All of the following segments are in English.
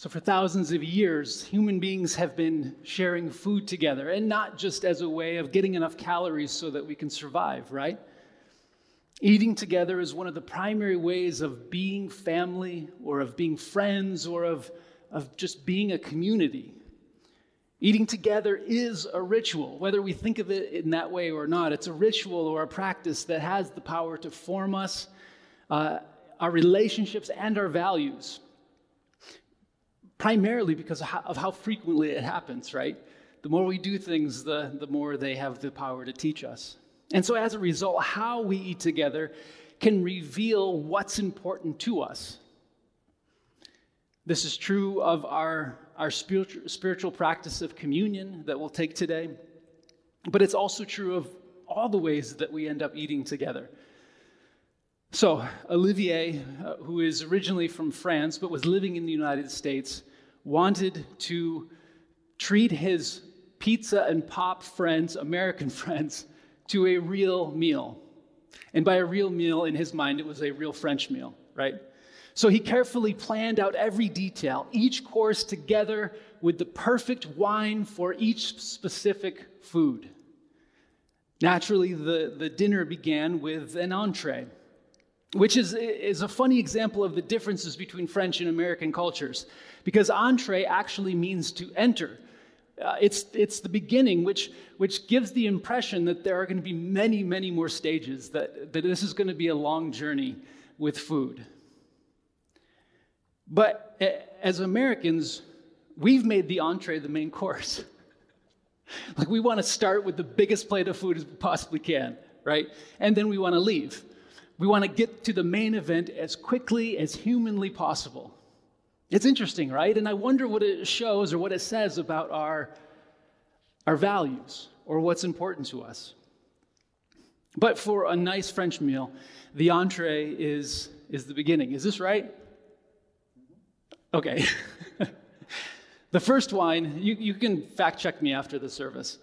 So, for thousands of years, human beings have been sharing food together, and not just as a way of getting enough calories so that we can survive, right? Eating together is one of the primary ways of being family, or of being friends, or of, of just being a community. Eating together is a ritual, whether we think of it in that way or not. It's a ritual or a practice that has the power to form us, uh, our relationships, and our values primarily because of how, of how, frequently it happens, right? The more we do things, the, the more they have the power to teach us. And so, as a result, how we eat together can reveal what's important to us. This is true of our, our spiritual, spiritual practice of communion that we'll take today, but it's also true of all the ways that we end up eating together. So, Olivier, uh, who is originally from France but was living in the United States, wanted to treat his pizza and pop friends, American friends, to a real meal. And by a real meal, in his mind, it was a real French meal, right? So he carefully planned out every detail, each course together with the perfect wine for each specific food. Naturally, the, the dinner began with an entree which is, is a funny example of the differences between French and American cultures, because entree actually means to enter. Uh, it's, it's the beginning, which, which gives the impression that there are going to be many, many more stages, that, that this is going to be a long journey with food. But as Americans, we've made the entree the main course. like we want to start with the biggest plate of food as we possibly can, right? And then we want to leave. We want to get to the main event as quickly as humanly possible. It's interesting, right? And I wonder what it shows or what it says about our, our values or what's important to us. But for a nice French meal, the entree is, is the beginning. Is this right? Mm-hmm. Okay. the first wine, you, you can fact check me after the service.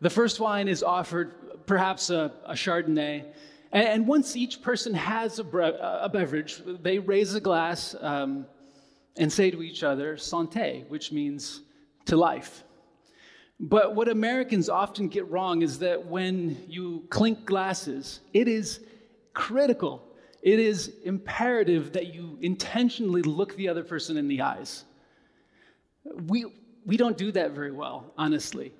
The first wine is offered, perhaps a, a Chardonnay. And once each person has a, bre- a beverage, they raise a glass um, and say to each other, Santé, which means to life. But what Americans often get wrong is that when you clink glasses, it is critical, it is imperative that you intentionally look the other person in the eyes. We, we don't do that very well, honestly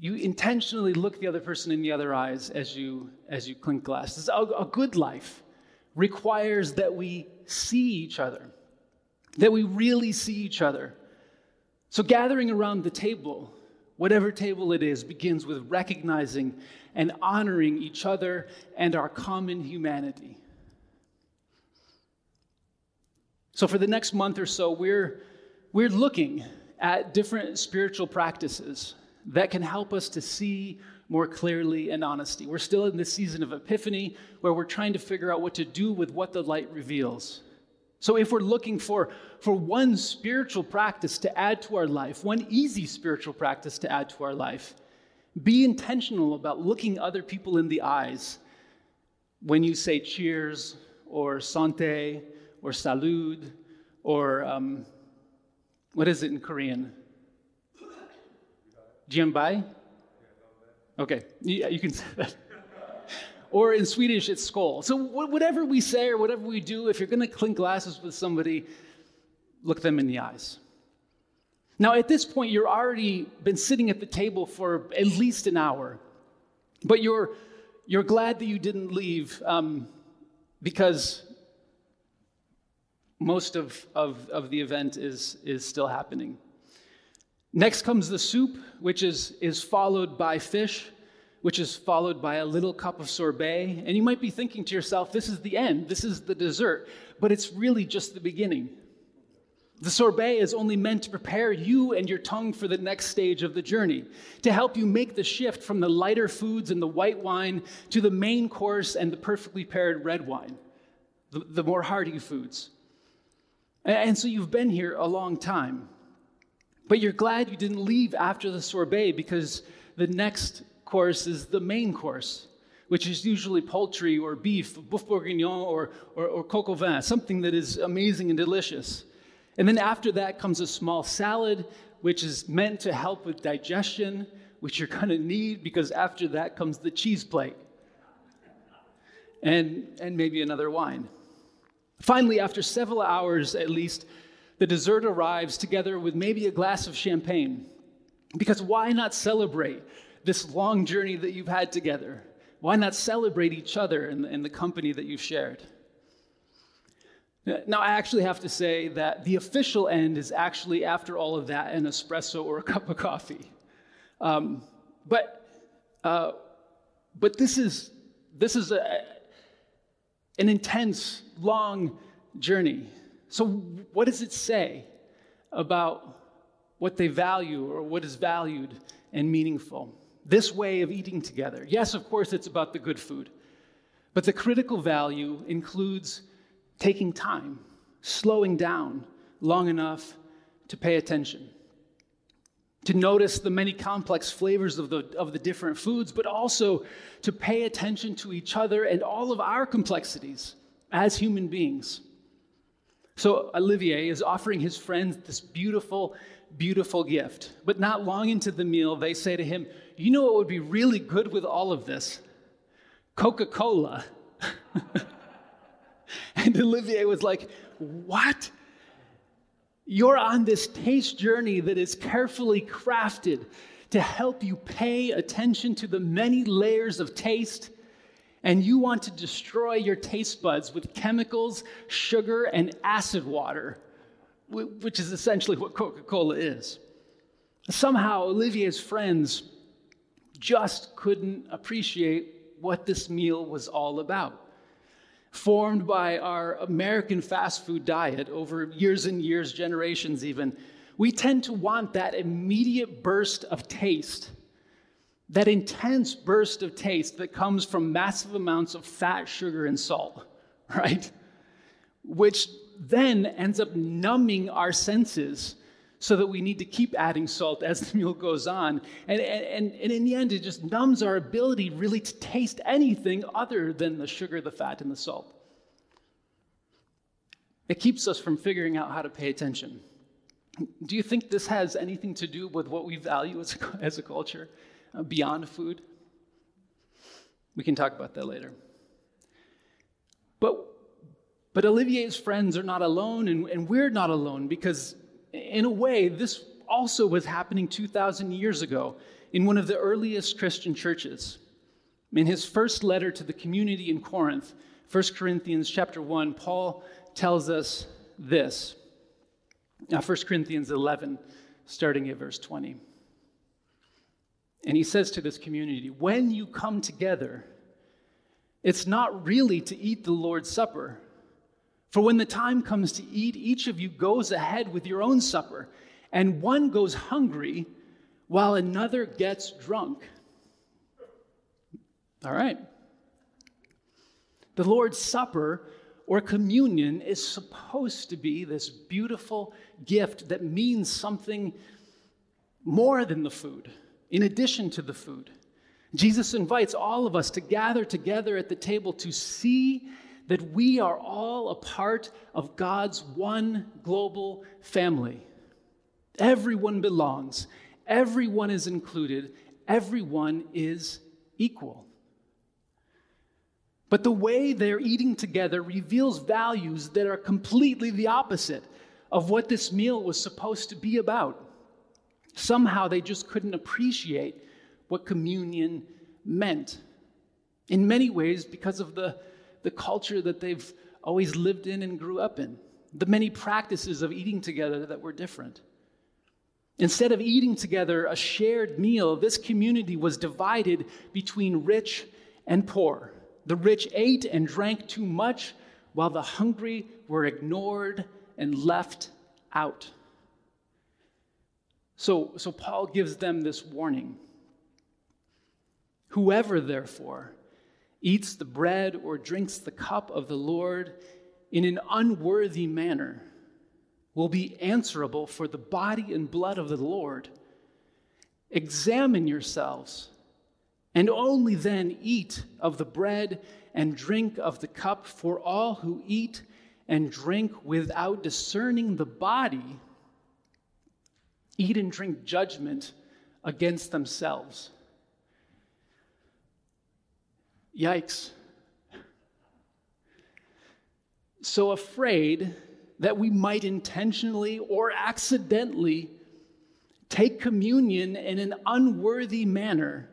you intentionally look the other person in the other eyes as you as you clink glasses A, a good life requires that we see each other, that we really see each other. So gathering around the table, whatever table it is, begins with recognizing and honoring each other and our common humanity. So for the next month or so, we're we're looking at different spiritual practices that can help us to see more clearly and honesty. We're still in this season of Epiphany where we're trying to figure out what to do with what the light reveals. So, if we're looking for, for one spiritual practice to add to our life, one easy spiritual practice to add to our life, be intentional about looking other people in the eyes when you say cheers or sante or salud or um, what is it in Korean? Jianbai? Okay, yeah, you can say that. or in Swedish, it's skål. So whatever we say or whatever we do, if you're going to clink glasses with somebody, look them in the eyes. Now, at this point, you're already been sitting at the table for at least an hour, but you're you're glad that you didn't leave um, because most of, of, of the event is, is still happening. Next comes the soup, which is, is followed by fish, which is followed by a little cup of sorbet. And you might be thinking to yourself, this is the end, this is the dessert. But it's really just the beginning. The sorbet is only meant to prepare you and your tongue for the next stage of the journey, to help you make the shift from the lighter foods and the white wine to the main course and the perfectly paired red wine, the, the more hearty foods. And so you've been here a long time. But you're glad you didn't leave after the sorbet because the next course is the main course, which is usually poultry or beef, boeuf bourguignon or, or, or coq au vin, something that is amazing and delicious. And then after that comes a small salad, which is meant to help with digestion, which you're going to need because after that comes the cheese plate and, and maybe another wine. Finally, after several hours at least, the dessert arrives together with maybe a glass of champagne. Because why not celebrate this long journey that you've had together? Why not celebrate each other and, the company that you've shared? Now, I actually have to say that the official end is actually, after all of that, an espresso or a cup of coffee. Um, but, uh, but this is, this is a, an intense, long journey. So, what does it say about what they value or what is valued and meaningful? This way of eating together. Yes, of course, it's about the good food, but the critical value includes taking time, slowing down long enough to pay attention, to notice the many complex flavors of the, of the different foods, but also to pay attention to each other and all of our complexities as human beings. So, Olivier is offering his friends this beautiful, beautiful gift. But not long into the meal, they say to him, You know what would be really good with all of this? Coca Cola. And Olivier was like, What? You're on this taste journey that is carefully crafted to help you pay attention to the many layers of taste, and you want to destroy your taste buds with chemicals, sugar, and acid water, which is essentially what Coca Cola is. Somehow, Olivier's friends just couldn't appreciate what this meal was all about formed by our American fast food diet over years and years, generations even, we tend to want that immediate burst of taste, that intense burst of taste that comes from massive amounts of fat, sugar, and salt, right? Which then ends up numbing our senses so that we need to keep adding salt as the meal goes on. And, and, and in the end, it just numbs our ability really to taste anything other than the sugar, the fat, and the salt. It keeps us from figuring out how to pay attention. Do you think this has anything to do with what we value as a, as a culture beyond food? We can talk about that later. But, but Olivier's friends are not alone, and, and we're not alone because in a way, this also was happening 2,000 years ago in one of the earliest Christian churches. In his first letter to the community in Corinth, 1 Corinthians chapter 1, Paul tells us this. Now, 1 Corinthians 11, starting at verse 20. And he says to this community, When you come together, it's not really to eat the Lord's Supper for when the time comes to eat, each of you goes ahead with your own supper, and one goes hungry while another gets drunk. All right. The Lord's Supper or communion is supposed to be this beautiful gift that means something more than the food, in addition to the food. Jesus invites all of us to gather together at the table to see that we are all a part of God's one global family. Everyone belongs, everyone is included, everyone is equal. But the way they're eating together reveals values that are completely the opposite of what this meal was supposed to be about. Somehow they just couldn't appreciate what communion meant. In many ways, because of the the culture that they've always lived in and grew up in, the many practices of eating together that were different. Instead of eating together a shared meal, this community was divided between rich and poor. The rich ate and drank too much, while the hungry were ignored and left out. So, so Paul gives them this warning. Whoever, therefore, eats the bread or drinks the cup of the Lord in an unworthy manner will be answerable for the body and blood of the Lord. Examine yourselves, and only then eat of the bread and drink of the cup, for all who eat and drink without discerning the body, eat and drink judgment against themselves. Yikes. So afraid that we might intentionally or accidentally take communion in an unworthy manner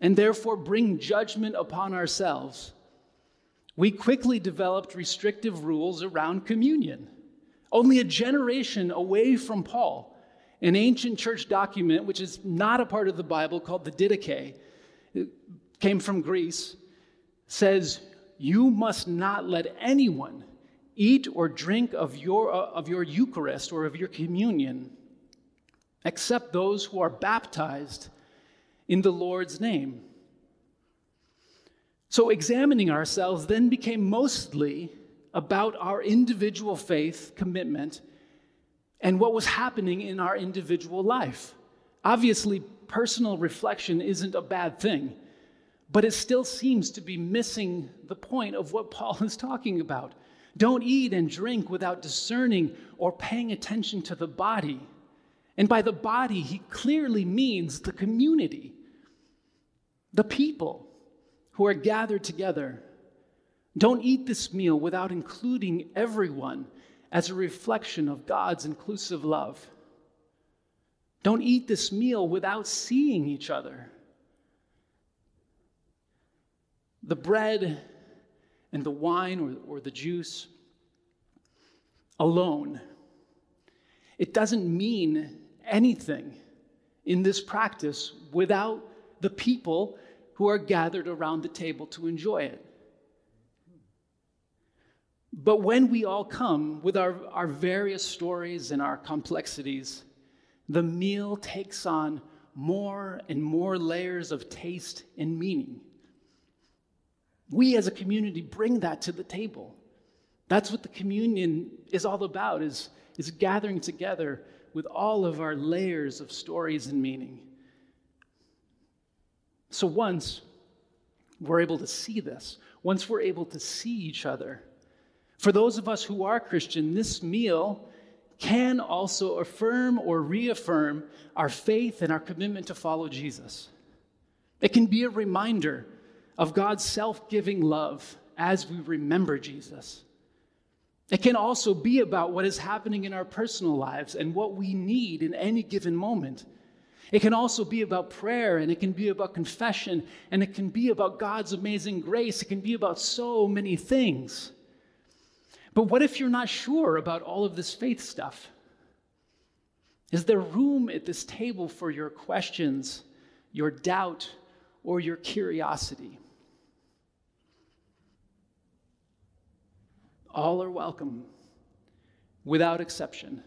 and therefore bring judgment upon ourselves, we quickly developed restrictive rules around communion. Only a generation away from Paul, an ancient church document which is not a part of the Bible called the Didache, it came from Greece, says, You must not let anyone eat or drink of your, uh, of your Eucharist or of your communion except those who are baptized in the Lord's name. So, examining ourselves then became mostly about our individual faith commitment and what was happening in our individual life. Obviously, personal reflection isn't a bad thing, but it still seems to be missing the point of what Paul is talking about. Don't eat and drink without discerning or paying attention to the body. And by the body, he clearly means the community, the people who are gathered together. Don't eat this meal without including everyone as a reflection of God's inclusive love. Don't eat this meal without seeing each other. The bread and the wine or, or the juice alone, it doesn't mean anything in this practice without the people who are gathered around the table to enjoy it. But when we all come with our, our various stories and our complexities, the meal takes on more and more layers of taste and meaning. We as a community bring that to the table. That's what the communion is all about, is, is gathering together with all of our layers of stories and meaning. So once we're able to see this, once we're able to see each other, for those of us who are Christian, this meal can also affirm or reaffirm our faith and our commitment to follow Jesus. It can be a reminder of God's self giving love as we remember Jesus. It can also be about what is happening in our personal lives and what we need in any given moment. It can also be about prayer, and it can be about confession, and it can be about God's amazing grace. It can be about so many things. But what if you're not sure about all of this faith stuff? Is there room at this table for your questions, your doubt, or your curiosity? All are welcome, without exception.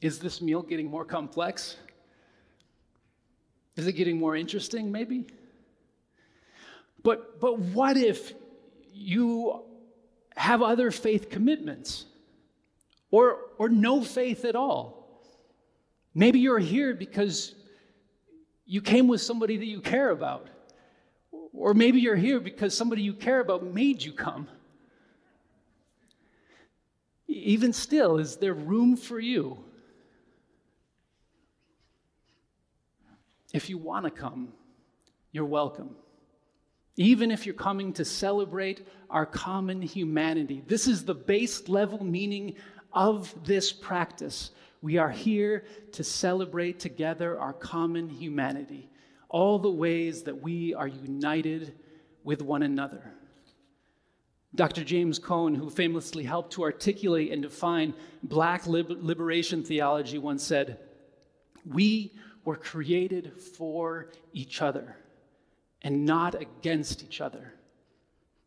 Is this meal getting more complex? Is it getting more interesting, maybe? But, but what if you have other faith commitments or, or no faith at all? Maybe you're here because you came with somebody that you care about. Or maybe you're here because somebody you care about made you come. Even still, is there room for you? If you want to come, you're welcome. Even if you're coming to celebrate our common humanity, this is the base level meaning of this practice. We are here to celebrate together our common humanity all the ways that we are united with one another. Dr. James Cone, who famously helped to articulate and define black liberation theology, once said, We were created for each other and not against each other.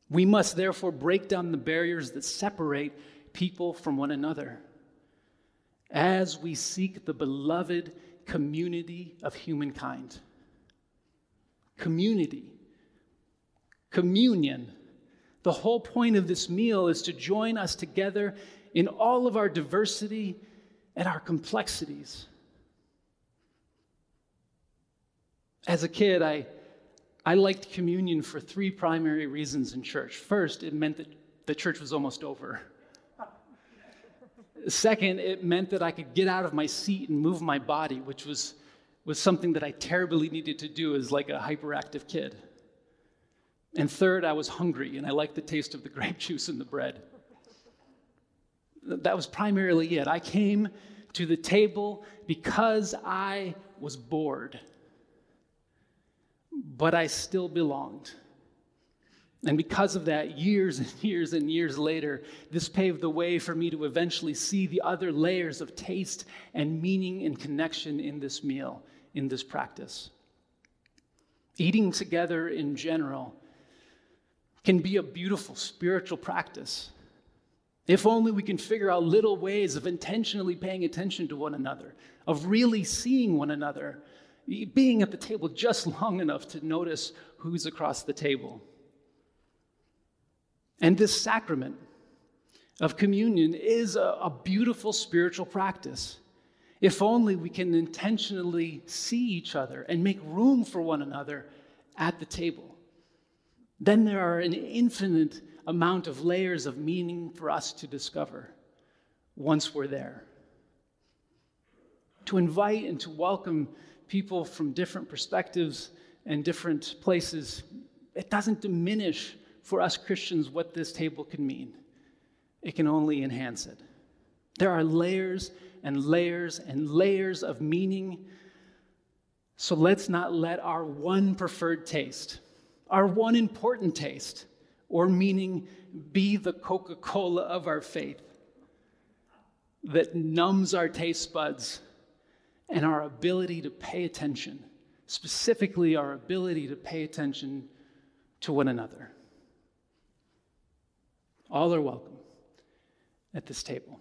We must therefore break down the barriers that separate people from one another as we seek the beloved community of humankind community, communion. The whole point of this meal is to join us together in all of our diversity and our complexities. As a kid, I, I liked communion for three primary reasons in church. First, it meant that the church was almost over. Second, it meant that I could get out of my seat and move my body, which was, was something that I terribly needed to do as like a hyperactive kid. And third, I was hungry and I liked the taste of the grape juice and the bread. That was primarily it. I came to the table because I was bored, but I still belonged. And because of that, years and years and years later, this paved the way for me to eventually see the other layers of taste and meaning and connection in this meal, in this practice. Eating together in general can be a beautiful spiritual practice. If only we can figure out little ways of intentionally paying attention to one another, of really seeing one another, being at the table just long enough to notice who's across the table. And this sacrament of communion is a, a, beautiful spiritual practice. If only we can intentionally see each other and make room for one another at the table. Then there are an infinite amount of layers of meaning for us to discover once we're there. To invite and to welcome people from different perspectives and different places, it doesn't diminish for us Christians what this table can mean. It can only enhance it. There are layers and layers and layers of meaning. So let's not let our one preferred taste, our one important taste, or meaning be the Coca Cola of our faith that numbs our taste buds and our ability to pay attention, specifically our ability to pay attention to one another. All are welcome at this table.